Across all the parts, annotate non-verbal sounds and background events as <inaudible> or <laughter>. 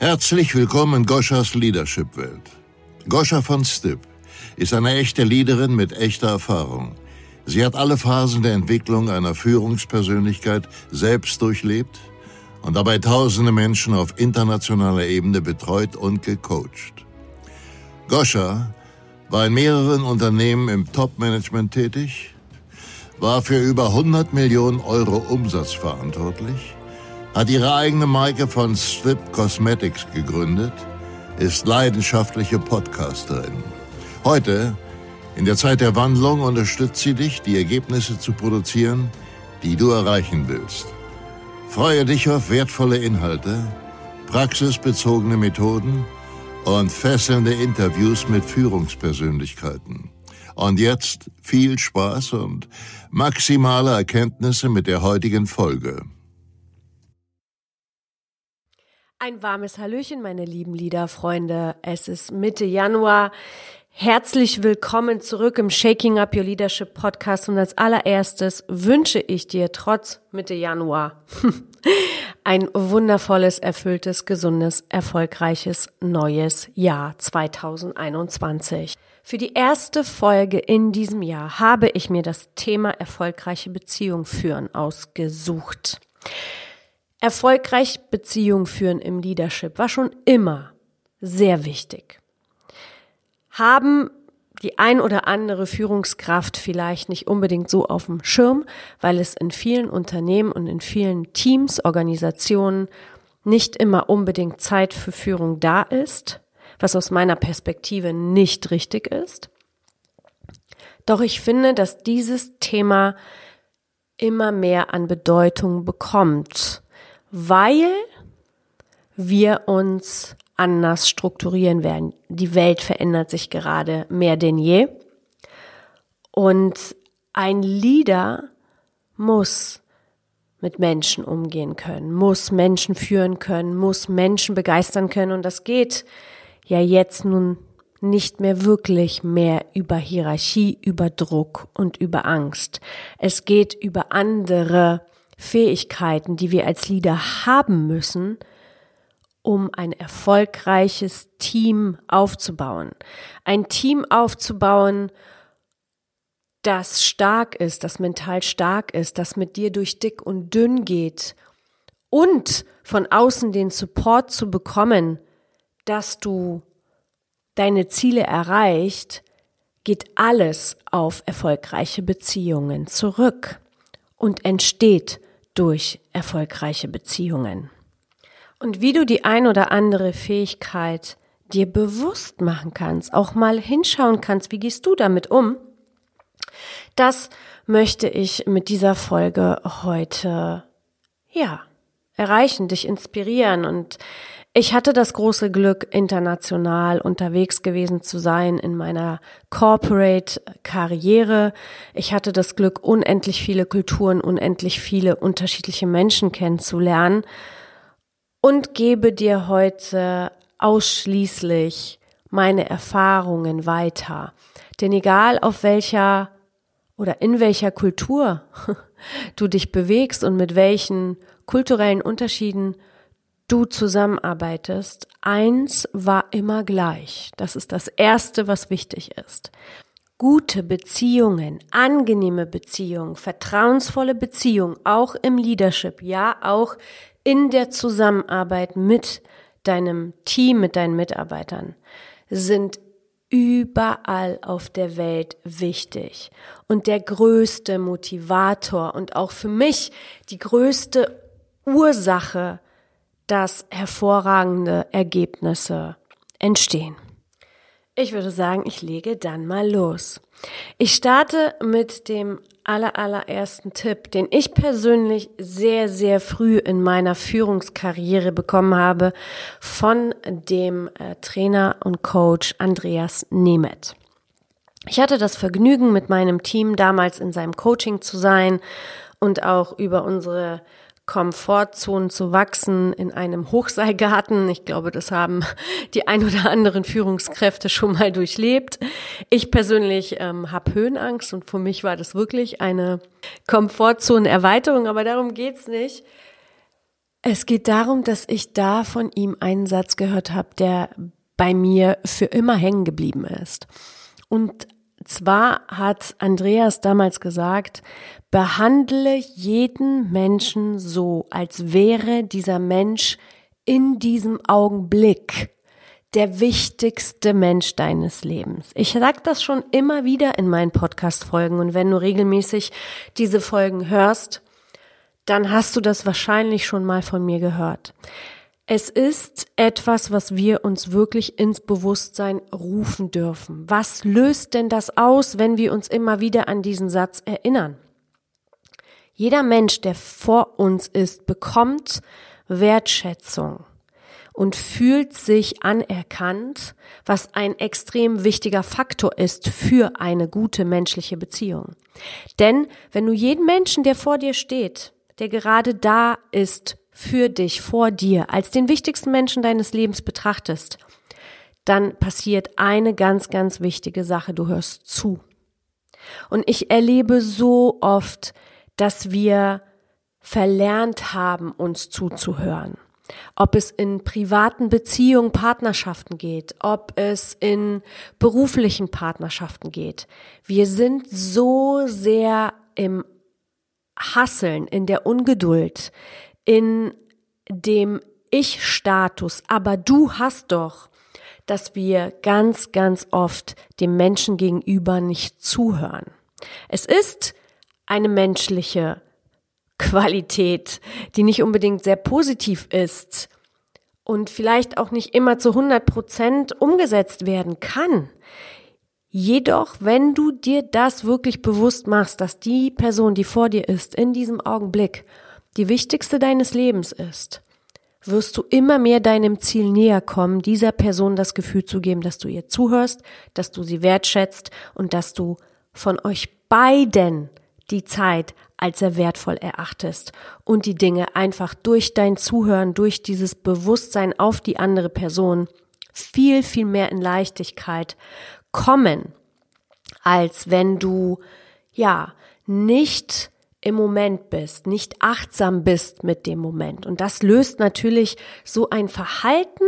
Herzlich willkommen in Goschas Leadership-Welt. Goscha von Stipp ist eine echte Leaderin mit echter Erfahrung. Sie hat alle Phasen der Entwicklung einer Führungspersönlichkeit selbst durchlebt und dabei tausende Menschen auf internationaler Ebene betreut und gecoacht. Goscha war in mehreren Unternehmen im Top-Management tätig, war für über 100 Millionen Euro Umsatz verantwortlich, hat ihre eigene Marke von Strip Cosmetics gegründet, ist leidenschaftliche Podcasterin. Heute, in der Zeit der Wandlung, unterstützt sie dich, die Ergebnisse zu produzieren, die du erreichen willst. Freue dich auf wertvolle Inhalte, praxisbezogene Methoden und fesselnde Interviews mit Führungspersönlichkeiten. Und jetzt viel Spaß und maximale Erkenntnisse mit der heutigen Folge. Ein warmes Hallöchen, meine lieben Liederfreunde. Es ist Mitte Januar. Herzlich willkommen zurück im Shaking Up Your Leadership Podcast und als allererstes wünsche ich dir trotz Mitte Januar <laughs> ein wundervolles, erfülltes, gesundes, erfolgreiches neues Jahr 2021. Für die erste Folge in diesem Jahr habe ich mir das Thema erfolgreiche Beziehung führen ausgesucht. Erfolgreich Beziehung führen im Leadership war schon immer sehr wichtig haben die ein oder andere Führungskraft vielleicht nicht unbedingt so auf dem Schirm, weil es in vielen Unternehmen und in vielen Teams, Organisationen nicht immer unbedingt Zeit für Führung da ist, was aus meiner Perspektive nicht richtig ist. Doch ich finde, dass dieses Thema immer mehr an Bedeutung bekommt, weil wir uns anders strukturieren werden. Die Welt verändert sich gerade mehr denn je. Und ein Leader muss mit Menschen umgehen können, muss Menschen führen können, muss Menschen begeistern können. Und das geht ja jetzt nun nicht mehr wirklich mehr über Hierarchie, über Druck und über Angst. Es geht über andere Fähigkeiten, die wir als Leader haben müssen, um ein erfolgreiches Team aufzubauen. Ein Team aufzubauen, das stark ist, das mental stark ist, das mit dir durch dick und dünn geht und von außen den Support zu bekommen, dass du deine Ziele erreicht, geht alles auf erfolgreiche Beziehungen zurück und entsteht durch erfolgreiche Beziehungen und wie du die ein oder andere Fähigkeit dir bewusst machen kannst, auch mal hinschauen kannst, wie gehst du damit um? Das möchte ich mit dieser Folge heute, ja, erreichen, dich inspirieren und ich hatte das große Glück, international unterwegs gewesen zu sein in meiner Corporate-Karriere. Ich hatte das Glück, unendlich viele Kulturen, unendlich viele unterschiedliche Menschen kennenzulernen und gebe dir heute ausschließlich meine Erfahrungen weiter. Denn egal auf welcher oder in welcher Kultur <laughs> du dich bewegst und mit welchen kulturellen Unterschieden du zusammenarbeitest, eins war immer gleich. Das ist das Erste, was wichtig ist. Gute Beziehungen, angenehme Beziehungen, vertrauensvolle Beziehungen, auch im Leadership, ja, auch in der Zusammenarbeit mit deinem Team, mit deinen Mitarbeitern sind überall auf der Welt wichtig. Und der größte Motivator und auch für mich die größte Ursache, dass hervorragende Ergebnisse entstehen. Ich würde sagen, ich lege dann mal los. Ich starte mit dem aller, allerersten Tipp, den ich persönlich sehr, sehr früh in meiner Führungskarriere bekommen habe von dem äh, Trainer und Coach Andreas Nemeth. Ich hatte das Vergnügen, mit meinem Team damals in seinem Coaching zu sein und auch über unsere Komfortzonen zu wachsen in einem Hochseilgarten. Ich glaube, das haben die ein oder anderen Führungskräfte schon mal durchlebt. Ich persönlich ähm, habe Höhenangst und für mich war das wirklich eine Komfortzonenerweiterung, aber darum geht's nicht. Es geht darum, dass ich da von ihm einen Satz gehört habe, der bei mir für immer hängen geblieben ist. Und zwar hat Andreas damals gesagt, behandle jeden Menschen so, als wäre dieser Mensch in diesem Augenblick der wichtigste Mensch deines Lebens. Ich sage das schon immer wieder in meinen Podcast-Folgen und wenn du regelmäßig diese Folgen hörst, dann hast du das wahrscheinlich schon mal von mir gehört. Es ist etwas, was wir uns wirklich ins Bewusstsein rufen dürfen. Was löst denn das aus, wenn wir uns immer wieder an diesen Satz erinnern? Jeder Mensch, der vor uns ist, bekommt Wertschätzung und fühlt sich anerkannt, was ein extrem wichtiger Faktor ist für eine gute menschliche Beziehung. Denn wenn du jeden Menschen, der vor dir steht, der gerade da ist, für dich, vor dir, als den wichtigsten Menschen deines Lebens betrachtest, dann passiert eine ganz, ganz wichtige Sache. Du hörst zu. Und ich erlebe so oft, dass wir verlernt haben, uns zuzuhören. Ob es in privaten Beziehungen, Partnerschaften geht, ob es in beruflichen Partnerschaften geht. Wir sind so sehr im Hasseln, in der Ungeduld, in dem Ich-Status, aber du hast doch, dass wir ganz, ganz oft dem Menschen gegenüber nicht zuhören. Es ist eine menschliche Qualität, die nicht unbedingt sehr positiv ist und vielleicht auch nicht immer zu 100 Prozent umgesetzt werden kann. Jedoch, wenn du dir das wirklich bewusst machst, dass die Person, die vor dir ist, in diesem Augenblick die wichtigste deines Lebens ist, wirst du immer mehr deinem Ziel näher kommen, dieser Person das Gefühl zu geben, dass du ihr zuhörst, dass du sie wertschätzt und dass du von euch beiden die Zeit als sehr wertvoll erachtest und die Dinge einfach durch dein Zuhören, durch dieses Bewusstsein auf die andere Person viel, viel mehr in Leichtigkeit kommen, als wenn du, ja, nicht im Moment bist, nicht achtsam bist mit dem Moment. Und das löst natürlich so ein Verhalten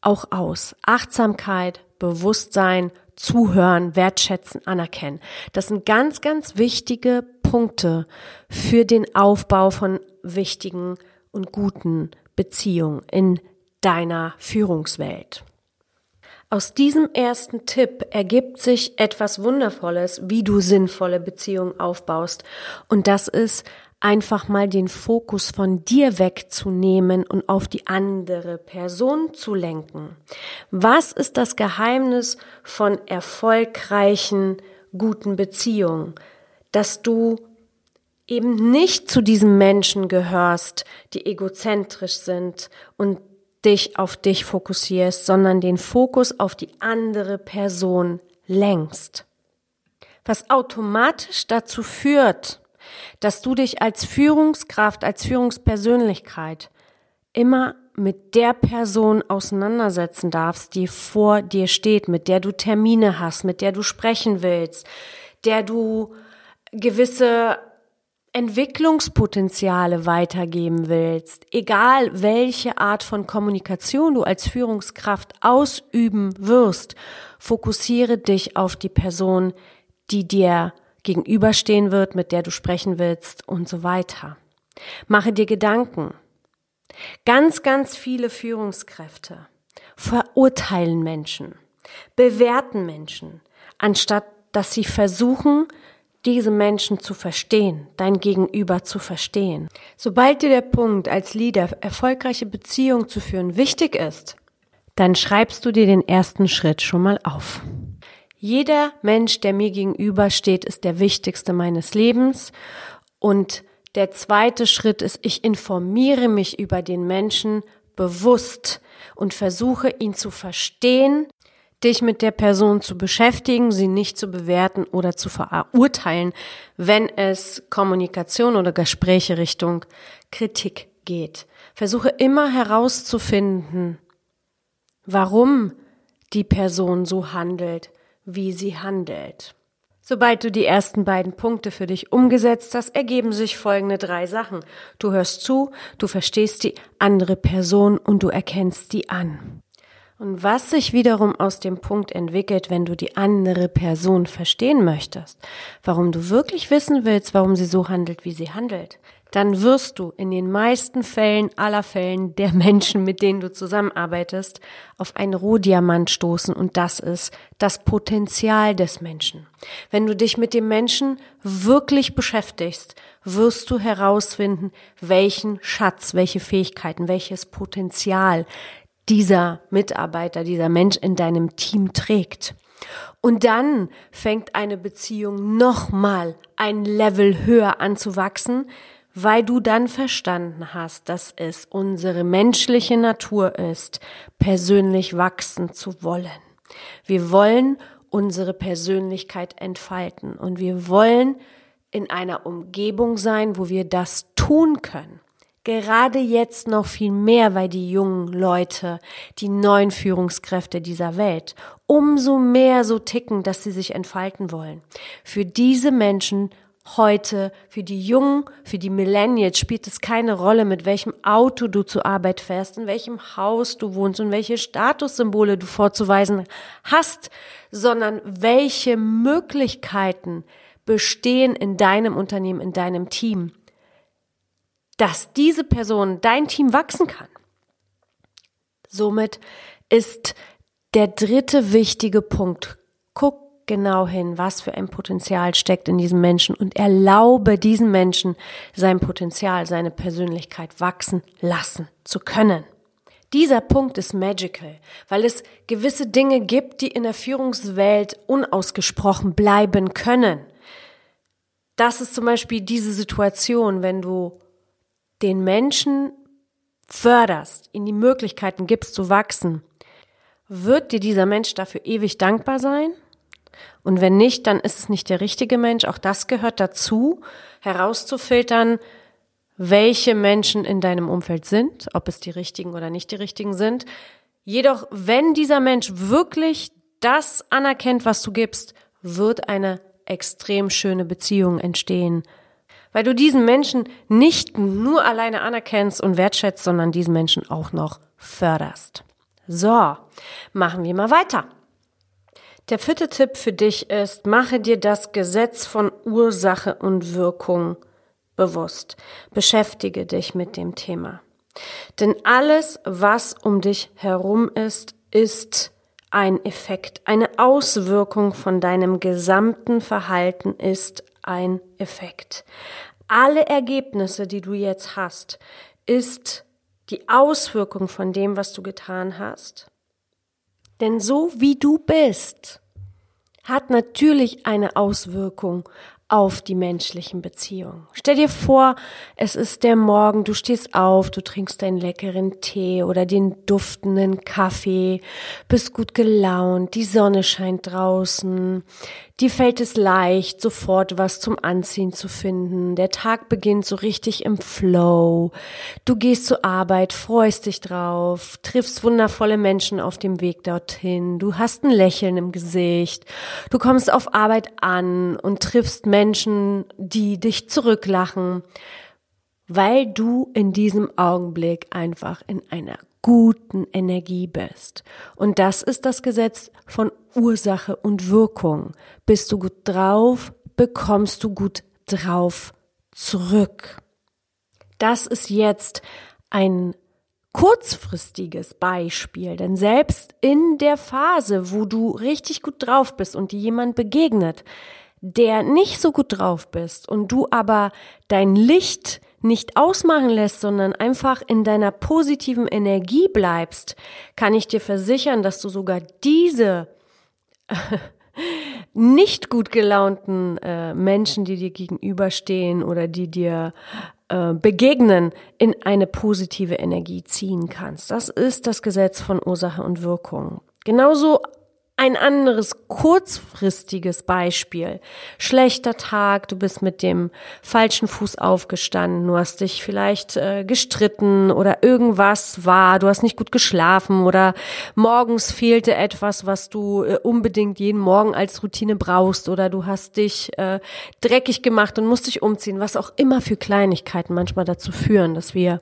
auch aus. Achtsamkeit, Bewusstsein, Zuhören, Wertschätzen, Anerkennen. Das sind ganz, ganz wichtige Punkte für den Aufbau von wichtigen und guten Beziehungen in deiner Führungswelt. Aus diesem ersten Tipp ergibt sich etwas Wundervolles, wie du sinnvolle Beziehungen aufbaust. Und das ist einfach mal den Fokus von dir wegzunehmen und auf die andere Person zu lenken. Was ist das Geheimnis von erfolgreichen, guten Beziehungen? Dass du eben nicht zu diesen Menschen gehörst, die egozentrisch sind und dich auf dich fokussierst, sondern den Fokus auf die andere Person lenkst. Was automatisch dazu führt, dass du dich als Führungskraft, als Führungspersönlichkeit immer mit der Person auseinandersetzen darfst, die vor dir steht, mit der du Termine hast, mit der du sprechen willst, der du gewisse Entwicklungspotenziale weitergeben willst, egal welche Art von Kommunikation du als Führungskraft ausüben wirst, fokussiere dich auf die Person, die dir gegenüberstehen wird, mit der du sprechen willst und so weiter. Mache dir Gedanken. Ganz, ganz viele Führungskräfte verurteilen Menschen, bewerten Menschen, anstatt dass sie versuchen, diese Menschen zu verstehen, dein Gegenüber zu verstehen. Sobald dir der Punkt als Leader erfolgreiche Beziehungen zu führen wichtig ist, dann schreibst du dir den ersten Schritt schon mal auf. Jeder Mensch, der mir gegenüber steht, ist der wichtigste meines Lebens und der zweite Schritt ist, ich informiere mich über den Menschen bewusst und versuche ihn zu verstehen dich mit der Person zu beschäftigen, sie nicht zu bewerten oder zu verurteilen, wenn es Kommunikation oder Gespräche Richtung Kritik geht. Versuche immer herauszufinden, warum die Person so handelt, wie sie handelt. Sobald du die ersten beiden Punkte für dich umgesetzt hast, ergeben sich folgende drei Sachen. Du hörst zu, du verstehst die andere Person und du erkennst die an. Und was sich wiederum aus dem Punkt entwickelt, wenn du die andere Person verstehen möchtest, warum du wirklich wissen willst, warum sie so handelt, wie sie handelt, dann wirst du in den meisten Fällen aller Fällen der <laughs> Menschen, mit denen du zusammenarbeitest, auf einen Rohdiamant stoßen und das ist das Potenzial des Menschen. Wenn du dich mit dem Menschen wirklich beschäftigst, wirst du herausfinden, welchen Schatz, welche Fähigkeiten, welches Potenzial dieser Mitarbeiter, dieser Mensch in deinem Team trägt. Und dann fängt eine Beziehung nochmal ein Level höher an zu wachsen, weil du dann verstanden hast, dass es unsere menschliche Natur ist, persönlich wachsen zu wollen. Wir wollen unsere Persönlichkeit entfalten und wir wollen in einer Umgebung sein, wo wir das tun können. Gerade jetzt noch viel mehr, weil die jungen Leute, die neuen Führungskräfte dieser Welt, umso mehr so ticken, dass sie sich entfalten wollen. Für diese Menschen heute, für die Jungen, für die Millennials spielt es keine Rolle, mit welchem Auto du zur Arbeit fährst, in welchem Haus du wohnst und welche Statussymbole du vorzuweisen hast, sondern welche Möglichkeiten bestehen in deinem Unternehmen, in deinem Team dass diese Person, dein Team wachsen kann. Somit ist der dritte wichtige Punkt, guck genau hin, was für ein Potenzial steckt in diesem Menschen und erlaube diesem Menschen sein Potenzial, seine Persönlichkeit wachsen lassen zu können. Dieser Punkt ist magical, weil es gewisse Dinge gibt, die in der Führungswelt unausgesprochen bleiben können. Das ist zum Beispiel diese Situation, wenn du den Menschen förderst, ihnen die Möglichkeiten gibst zu wachsen, wird dir dieser Mensch dafür ewig dankbar sein? Und wenn nicht, dann ist es nicht der richtige Mensch. Auch das gehört dazu, herauszufiltern, welche Menschen in deinem Umfeld sind, ob es die richtigen oder nicht die richtigen sind. Jedoch, wenn dieser Mensch wirklich das anerkennt, was du gibst, wird eine extrem schöne Beziehung entstehen weil du diesen Menschen nicht nur alleine anerkennst und wertschätzt, sondern diesen Menschen auch noch förderst. So, machen wir mal weiter. Der vierte Tipp für dich ist, mache dir das Gesetz von Ursache und Wirkung bewusst. Beschäftige dich mit dem Thema. Denn alles, was um dich herum ist, ist ein Effekt, eine Auswirkung von deinem gesamten Verhalten ist ein Effekt. Alle Ergebnisse, die du jetzt hast, ist die Auswirkung von dem, was du getan hast. Denn so wie du bist, hat natürlich eine Auswirkung auf die menschlichen Beziehungen. Stell dir vor, es ist der Morgen, du stehst auf, du trinkst deinen leckeren Tee oder den duftenden Kaffee, bist gut gelaunt, die Sonne scheint draußen, Dir fällt es leicht, sofort was zum Anziehen zu finden. Der Tag beginnt so richtig im Flow. Du gehst zur Arbeit, freust dich drauf, triffst wundervolle Menschen auf dem Weg dorthin. Du hast ein Lächeln im Gesicht. Du kommst auf Arbeit an und triffst Menschen, die dich zurücklachen, weil du in diesem Augenblick einfach in einer guten Energie bist. Und das ist das Gesetz von Ursache und Wirkung. Bist du gut drauf, bekommst du gut drauf zurück. Das ist jetzt ein kurzfristiges Beispiel, denn selbst in der Phase, wo du richtig gut drauf bist und dir jemand begegnet, der nicht so gut drauf bist und du aber dein Licht nicht ausmachen lässt, sondern einfach in deiner positiven Energie bleibst, kann ich dir versichern, dass du sogar diese <laughs> nicht gut gelaunten äh, Menschen, die dir gegenüberstehen oder die dir äh, begegnen, in eine positive Energie ziehen kannst. Das ist das Gesetz von Ursache und Wirkung. Genauso Ein anderes kurzfristiges Beispiel. Schlechter Tag, du bist mit dem falschen Fuß aufgestanden, du hast dich vielleicht äh, gestritten oder irgendwas war, du hast nicht gut geschlafen oder morgens fehlte etwas, was du äh, unbedingt jeden Morgen als Routine brauchst oder du hast dich äh, dreckig gemacht und musst dich umziehen, was auch immer für Kleinigkeiten manchmal dazu führen, dass wir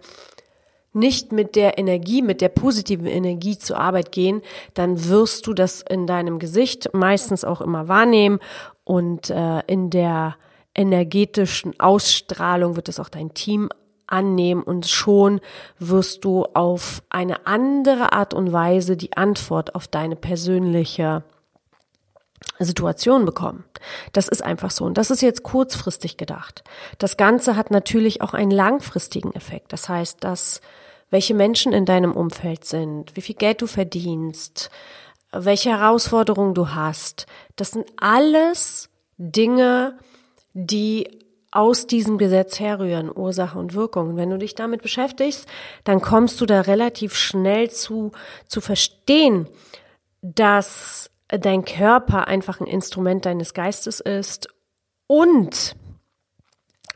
nicht mit der Energie, mit der positiven Energie zur Arbeit gehen, dann wirst du das in deinem Gesicht meistens auch immer wahrnehmen und äh, in der energetischen Ausstrahlung wird es auch dein Team annehmen und schon wirst du auf eine andere Art und Weise die Antwort auf deine persönliche Situation bekommen. Das ist einfach so. Und das ist jetzt kurzfristig gedacht. Das Ganze hat natürlich auch einen langfristigen Effekt. Das heißt, dass welche Menschen in deinem Umfeld sind, wie viel Geld du verdienst, welche Herausforderungen du hast, das sind alles Dinge, die aus diesem Gesetz herrühren, Ursache und Wirkung. Und wenn du dich damit beschäftigst, dann kommst du da relativ schnell zu, zu verstehen, dass dein Körper einfach ein Instrument deines Geistes ist und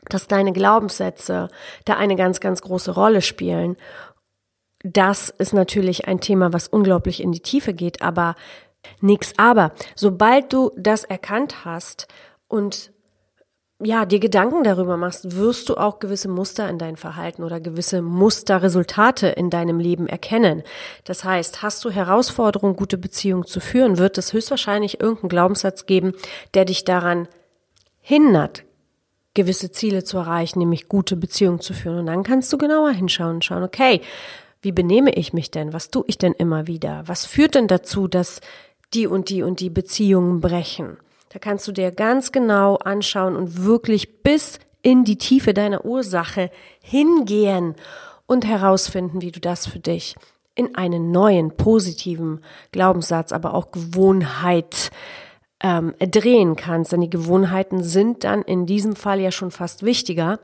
dass deine Glaubenssätze da eine ganz, ganz große Rolle spielen. Das ist natürlich ein Thema, was unglaublich in die Tiefe geht, aber nix aber. Sobald du das erkannt hast und ja, dir Gedanken darüber machst, wirst du auch gewisse Muster in dein Verhalten oder gewisse Musterresultate in deinem Leben erkennen. Das heißt, hast du Herausforderungen, gute Beziehungen zu führen, wird es höchstwahrscheinlich irgendeinen Glaubenssatz geben, der dich daran hindert, gewisse Ziele zu erreichen, nämlich gute Beziehungen zu führen. Und dann kannst du genauer hinschauen und schauen, okay, wie benehme ich mich denn? Was tue ich denn immer wieder? Was führt denn dazu, dass die und die und die Beziehungen brechen? Da kannst du dir ganz genau anschauen und wirklich bis in die Tiefe deiner Ursache hingehen und herausfinden, wie du das für dich in einen neuen positiven Glaubenssatz, aber auch Gewohnheit ähm, drehen kannst. Denn die Gewohnheiten sind dann in diesem Fall ja schon fast wichtiger.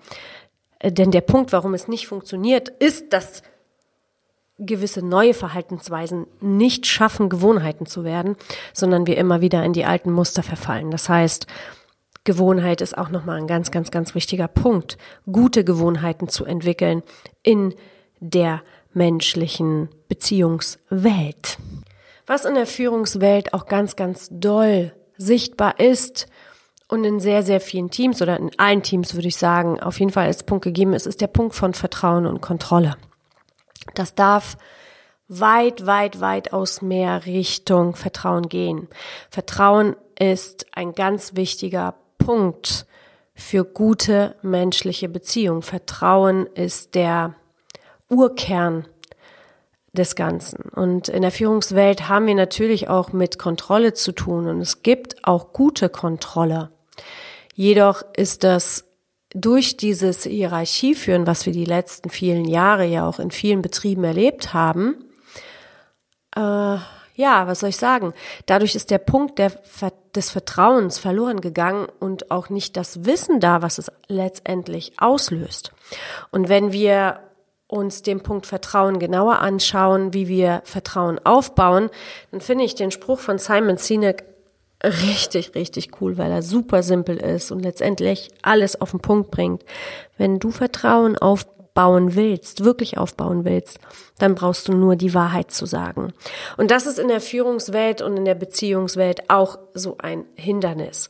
Äh, denn der Punkt, warum es nicht funktioniert, ist, dass gewisse neue Verhaltensweisen nicht schaffen, Gewohnheiten zu werden, sondern wir immer wieder in die alten Muster verfallen. Das heißt, Gewohnheit ist auch nochmal ein ganz, ganz, ganz wichtiger Punkt, gute Gewohnheiten zu entwickeln in der menschlichen Beziehungswelt. Was in der Führungswelt auch ganz, ganz doll sichtbar ist und in sehr, sehr vielen Teams oder in allen Teams würde ich sagen, auf jeden Fall als Punkt gegeben ist, ist der Punkt von Vertrauen und Kontrolle. Das darf weit, weit, weit aus mehr Richtung Vertrauen gehen. Vertrauen ist ein ganz wichtiger Punkt für gute menschliche Beziehungen. Vertrauen ist der Urkern des Ganzen. Und in der Führungswelt haben wir natürlich auch mit Kontrolle zu tun und es gibt auch gute Kontrolle. Jedoch ist das durch dieses Hierarchieführen, was wir die letzten vielen Jahre ja auch in vielen Betrieben erlebt haben, äh, ja, was soll ich sagen? Dadurch ist der Punkt der, des Vertrauens verloren gegangen und auch nicht das Wissen da, was es letztendlich auslöst. Und wenn wir uns den Punkt Vertrauen genauer anschauen, wie wir Vertrauen aufbauen, dann finde ich den Spruch von Simon Sinek richtig, richtig cool, weil er super simpel ist und letztendlich alles auf den Punkt bringt. Wenn du Vertrauen aufbauen willst, wirklich aufbauen willst, dann brauchst du nur die Wahrheit zu sagen. Und das ist in der Führungswelt und in der Beziehungswelt auch so ein Hindernis.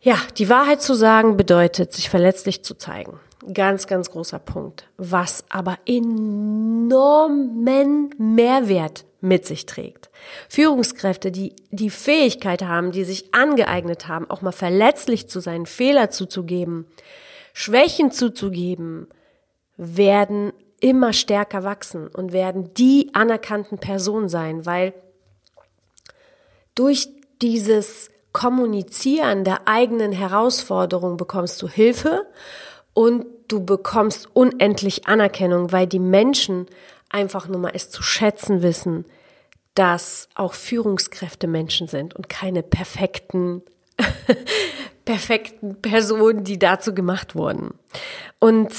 Ja, die Wahrheit zu sagen bedeutet, sich verletzlich zu zeigen. Ganz, ganz großer Punkt. Was aber enormen Mehrwert mit sich trägt. Führungskräfte, die die Fähigkeit haben, die sich angeeignet haben, auch mal verletzlich zu sein, Fehler zuzugeben, Schwächen zuzugeben, werden immer stärker wachsen und werden die anerkannten Personen sein, weil durch dieses Kommunizieren der eigenen Herausforderung bekommst du Hilfe und du bekommst unendlich Anerkennung, weil die Menschen einfach nur mal es zu schätzen wissen, dass auch Führungskräfte Menschen sind und keine perfekten, <laughs> perfekten Personen, die dazu gemacht wurden. Und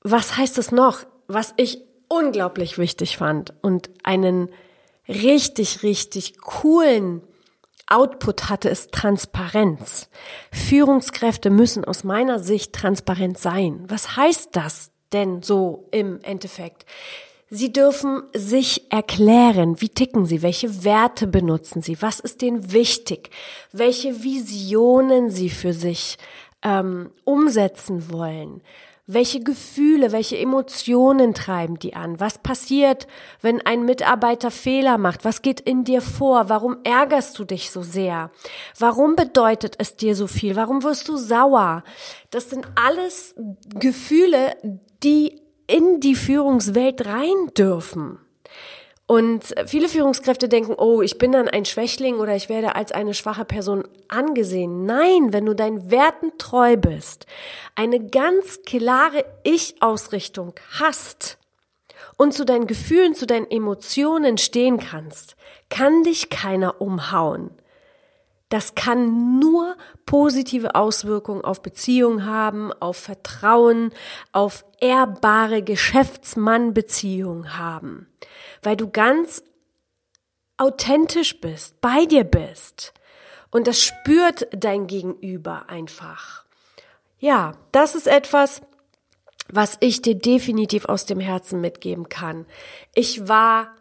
was heißt es noch? Was ich unglaublich wichtig fand und einen richtig, richtig coolen Output hatte, ist Transparenz. Führungskräfte müssen aus meiner Sicht transparent sein. Was heißt das denn so im Endeffekt? Sie dürfen sich erklären, wie ticken sie, welche Werte benutzen sie, was ist denen wichtig, welche Visionen sie für sich ähm, umsetzen wollen, welche Gefühle, welche Emotionen treiben die an? Was passiert, wenn ein Mitarbeiter Fehler macht? Was geht in dir vor? Warum ärgerst du dich so sehr? Warum bedeutet es dir so viel? Warum wirst du sauer? Das sind alles Gefühle, die in die Führungswelt rein dürfen. Und viele Führungskräfte denken, oh, ich bin dann ein Schwächling oder ich werde als eine schwache Person angesehen. Nein, wenn du deinen Werten treu bist, eine ganz klare Ich-Ausrichtung hast und zu deinen Gefühlen, zu deinen Emotionen stehen kannst, kann dich keiner umhauen. Das kann nur positive Auswirkungen auf Beziehungen haben, auf Vertrauen, auf ehrbare Geschäftsmann-Beziehungen haben, weil du ganz authentisch bist, bei dir bist. Und das spürt dein Gegenüber einfach. Ja, das ist etwas, was ich dir definitiv aus dem Herzen mitgeben kann. Ich war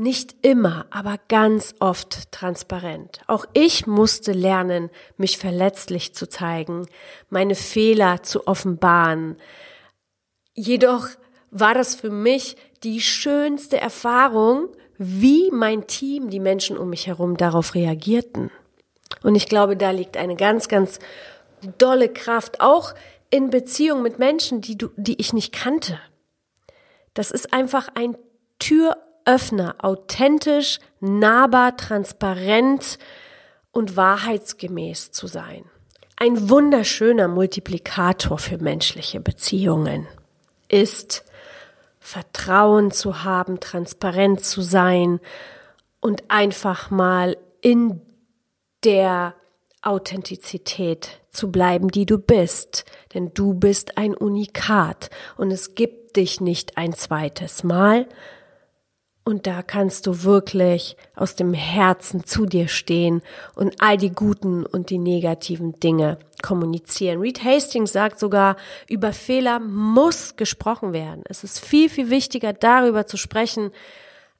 nicht immer, aber ganz oft transparent. Auch ich musste lernen, mich verletzlich zu zeigen, meine Fehler zu offenbaren. Jedoch war das für mich die schönste Erfahrung, wie mein Team, die Menschen um mich herum darauf reagierten. Und ich glaube, da liegt eine ganz, ganz dolle Kraft, auch in Beziehung mit Menschen, die du, die ich nicht kannte. Das ist einfach ein Tür Öffner, authentisch, nahbar, transparent und wahrheitsgemäß zu sein. Ein wunderschöner Multiplikator für menschliche Beziehungen ist Vertrauen zu haben, transparent zu sein und einfach mal in der Authentizität zu bleiben, die du bist. Denn du bist ein Unikat und es gibt dich nicht ein zweites Mal, und da kannst du wirklich aus dem Herzen zu dir stehen und all die guten und die negativen Dinge kommunizieren. Reed Hastings sagt sogar, über Fehler muss gesprochen werden. Es ist viel, viel wichtiger, darüber zu sprechen,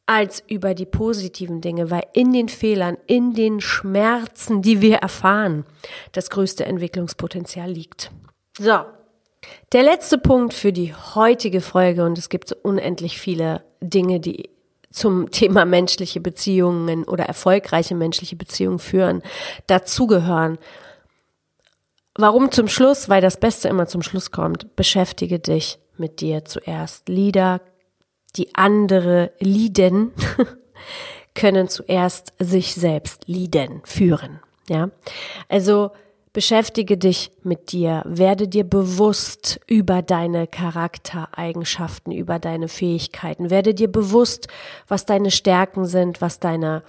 als über die positiven Dinge, weil in den Fehlern, in den Schmerzen, die wir erfahren, das größte Entwicklungspotenzial liegt. So. Der letzte Punkt für die heutige Folge, und es gibt so unendlich viele Dinge, die zum Thema menschliche Beziehungen oder erfolgreiche menschliche Beziehungen führen, dazugehören. Warum zum Schluss? Weil das Beste immer zum Schluss kommt. Beschäftige dich mit dir zuerst. Lieder, die andere lieden, <laughs> können zuerst sich selbst lieden, führen. Ja, also Beschäftige dich mit dir, werde dir bewusst über deine Charaktereigenschaften, über deine Fähigkeiten, werde dir bewusst, was deine Stärken sind, was deine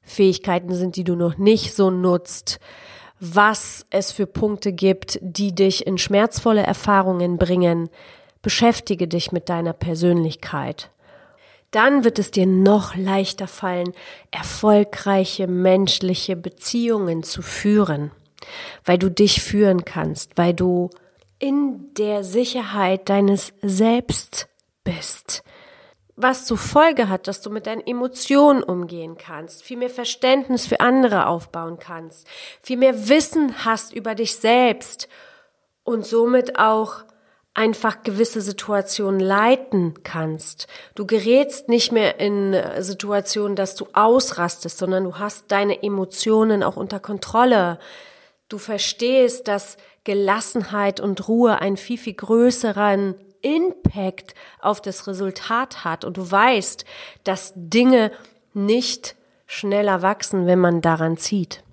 Fähigkeiten sind, die du noch nicht so nutzt, was es für Punkte gibt, die dich in schmerzvolle Erfahrungen bringen. Beschäftige dich mit deiner Persönlichkeit. Dann wird es dir noch leichter fallen, erfolgreiche menschliche Beziehungen zu führen weil du dich führen kannst, weil du in der Sicherheit deines Selbst bist. Was zur Folge hat, dass du mit deinen Emotionen umgehen kannst, viel mehr Verständnis für andere aufbauen kannst, viel mehr Wissen hast über dich selbst und somit auch einfach gewisse Situationen leiten kannst. Du gerätst nicht mehr in Situationen, dass du ausrastest, sondern du hast deine Emotionen auch unter Kontrolle. Du verstehst, dass Gelassenheit und Ruhe einen viel, viel größeren Impact auf das Resultat hat. Und du weißt, dass Dinge nicht schneller wachsen, wenn man daran zieht.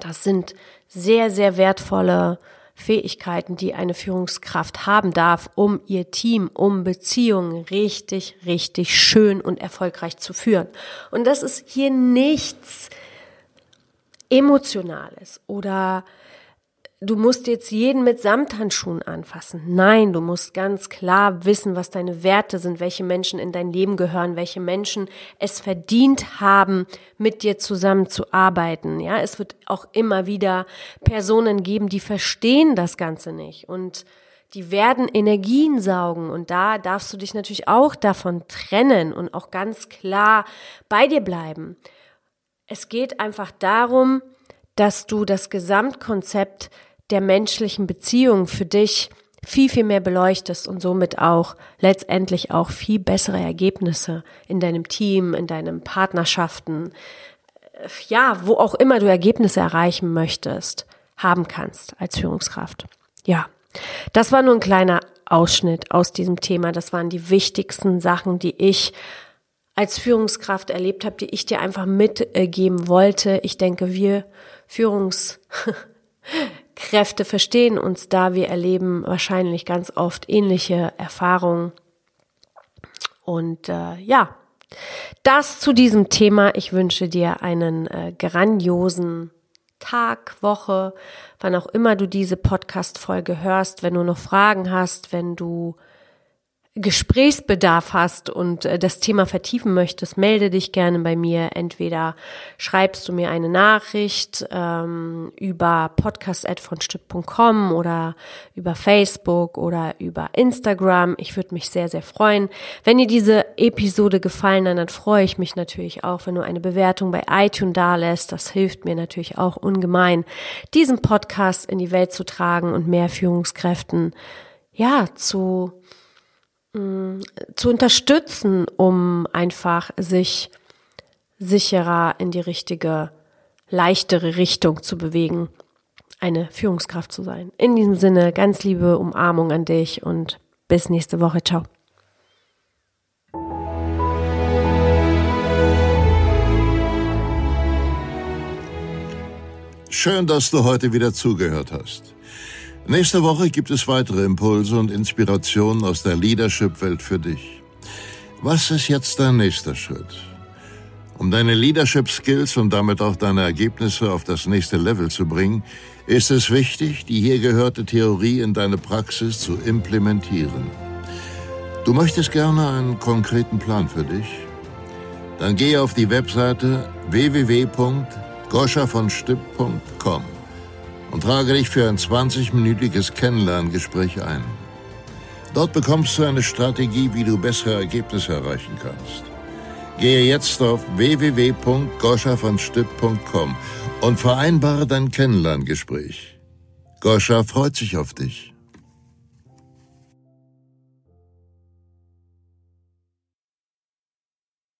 Das sind sehr, sehr wertvolle Fähigkeiten, die eine Führungskraft haben darf, um ihr Team, um Beziehungen richtig, richtig schön und erfolgreich zu führen. Und das ist hier nichts Emotionales oder du musst jetzt jeden mit Samthandschuhen anfassen. Nein, du musst ganz klar wissen, was deine Werte sind, welche Menschen in dein Leben gehören, welche Menschen es verdient haben, mit dir zusammenzuarbeiten. Ja, es wird auch immer wieder Personen geben, die verstehen das Ganze nicht und die werden Energien saugen und da darfst du dich natürlich auch davon trennen und auch ganz klar bei dir bleiben. Es geht einfach darum, dass du das Gesamtkonzept der menschlichen Beziehung für dich viel, viel mehr beleuchtest und somit auch letztendlich auch viel bessere Ergebnisse in deinem Team, in deinen Partnerschaften, äh, ja, wo auch immer du Ergebnisse erreichen möchtest, haben kannst als Führungskraft. Ja, das war nur ein kleiner Ausschnitt aus diesem Thema. Das waren die wichtigsten Sachen, die ich als Führungskraft erlebt habe, die ich dir einfach mitgeben wollte. Ich denke, wir Führungs Kräfte verstehen uns da. Wir erleben wahrscheinlich ganz oft ähnliche Erfahrungen. Und äh, ja, das zu diesem Thema. Ich wünsche dir einen äh, grandiosen Tag, Woche, wann auch immer du diese Podcast-Folge hörst. Wenn du noch Fragen hast, wenn du Gesprächsbedarf hast und äh, das Thema vertiefen möchtest, melde dich gerne bei mir. Entweder schreibst du mir eine Nachricht ähm, über podcast.vonstipp.com oder über Facebook oder über Instagram. Ich würde mich sehr, sehr freuen. Wenn dir diese Episode gefallen hat, dann freue ich mich natürlich auch, wenn du eine Bewertung bei iTunes dalässt. Das hilft mir natürlich auch ungemein, diesen Podcast in die Welt zu tragen und mehr Führungskräften ja zu zu unterstützen, um einfach sich sicherer in die richtige, leichtere Richtung zu bewegen, eine Führungskraft zu sein. In diesem Sinne, ganz liebe Umarmung an dich und bis nächste Woche. Ciao. Schön, dass du heute wieder zugehört hast. Nächste Woche gibt es weitere Impulse und Inspirationen aus der Leadership-Welt für dich. Was ist jetzt dein nächster Schritt? Um deine Leadership-Skills und damit auch deine Ergebnisse auf das nächste Level zu bringen, ist es wichtig, die hier gehörte Theorie in deine Praxis zu implementieren. Du möchtest gerne einen konkreten Plan für dich? Dann gehe auf die Webseite www.goschavonstipp.com und trage dich für ein 20-minütiges Kennenlerngespräch ein. Dort bekommst du eine Strategie, wie du bessere Ergebnisse erreichen kannst. Gehe jetzt auf www.goschavonstipp.com und vereinbare dein Kennenlerngespräch. Goscha freut sich auf dich.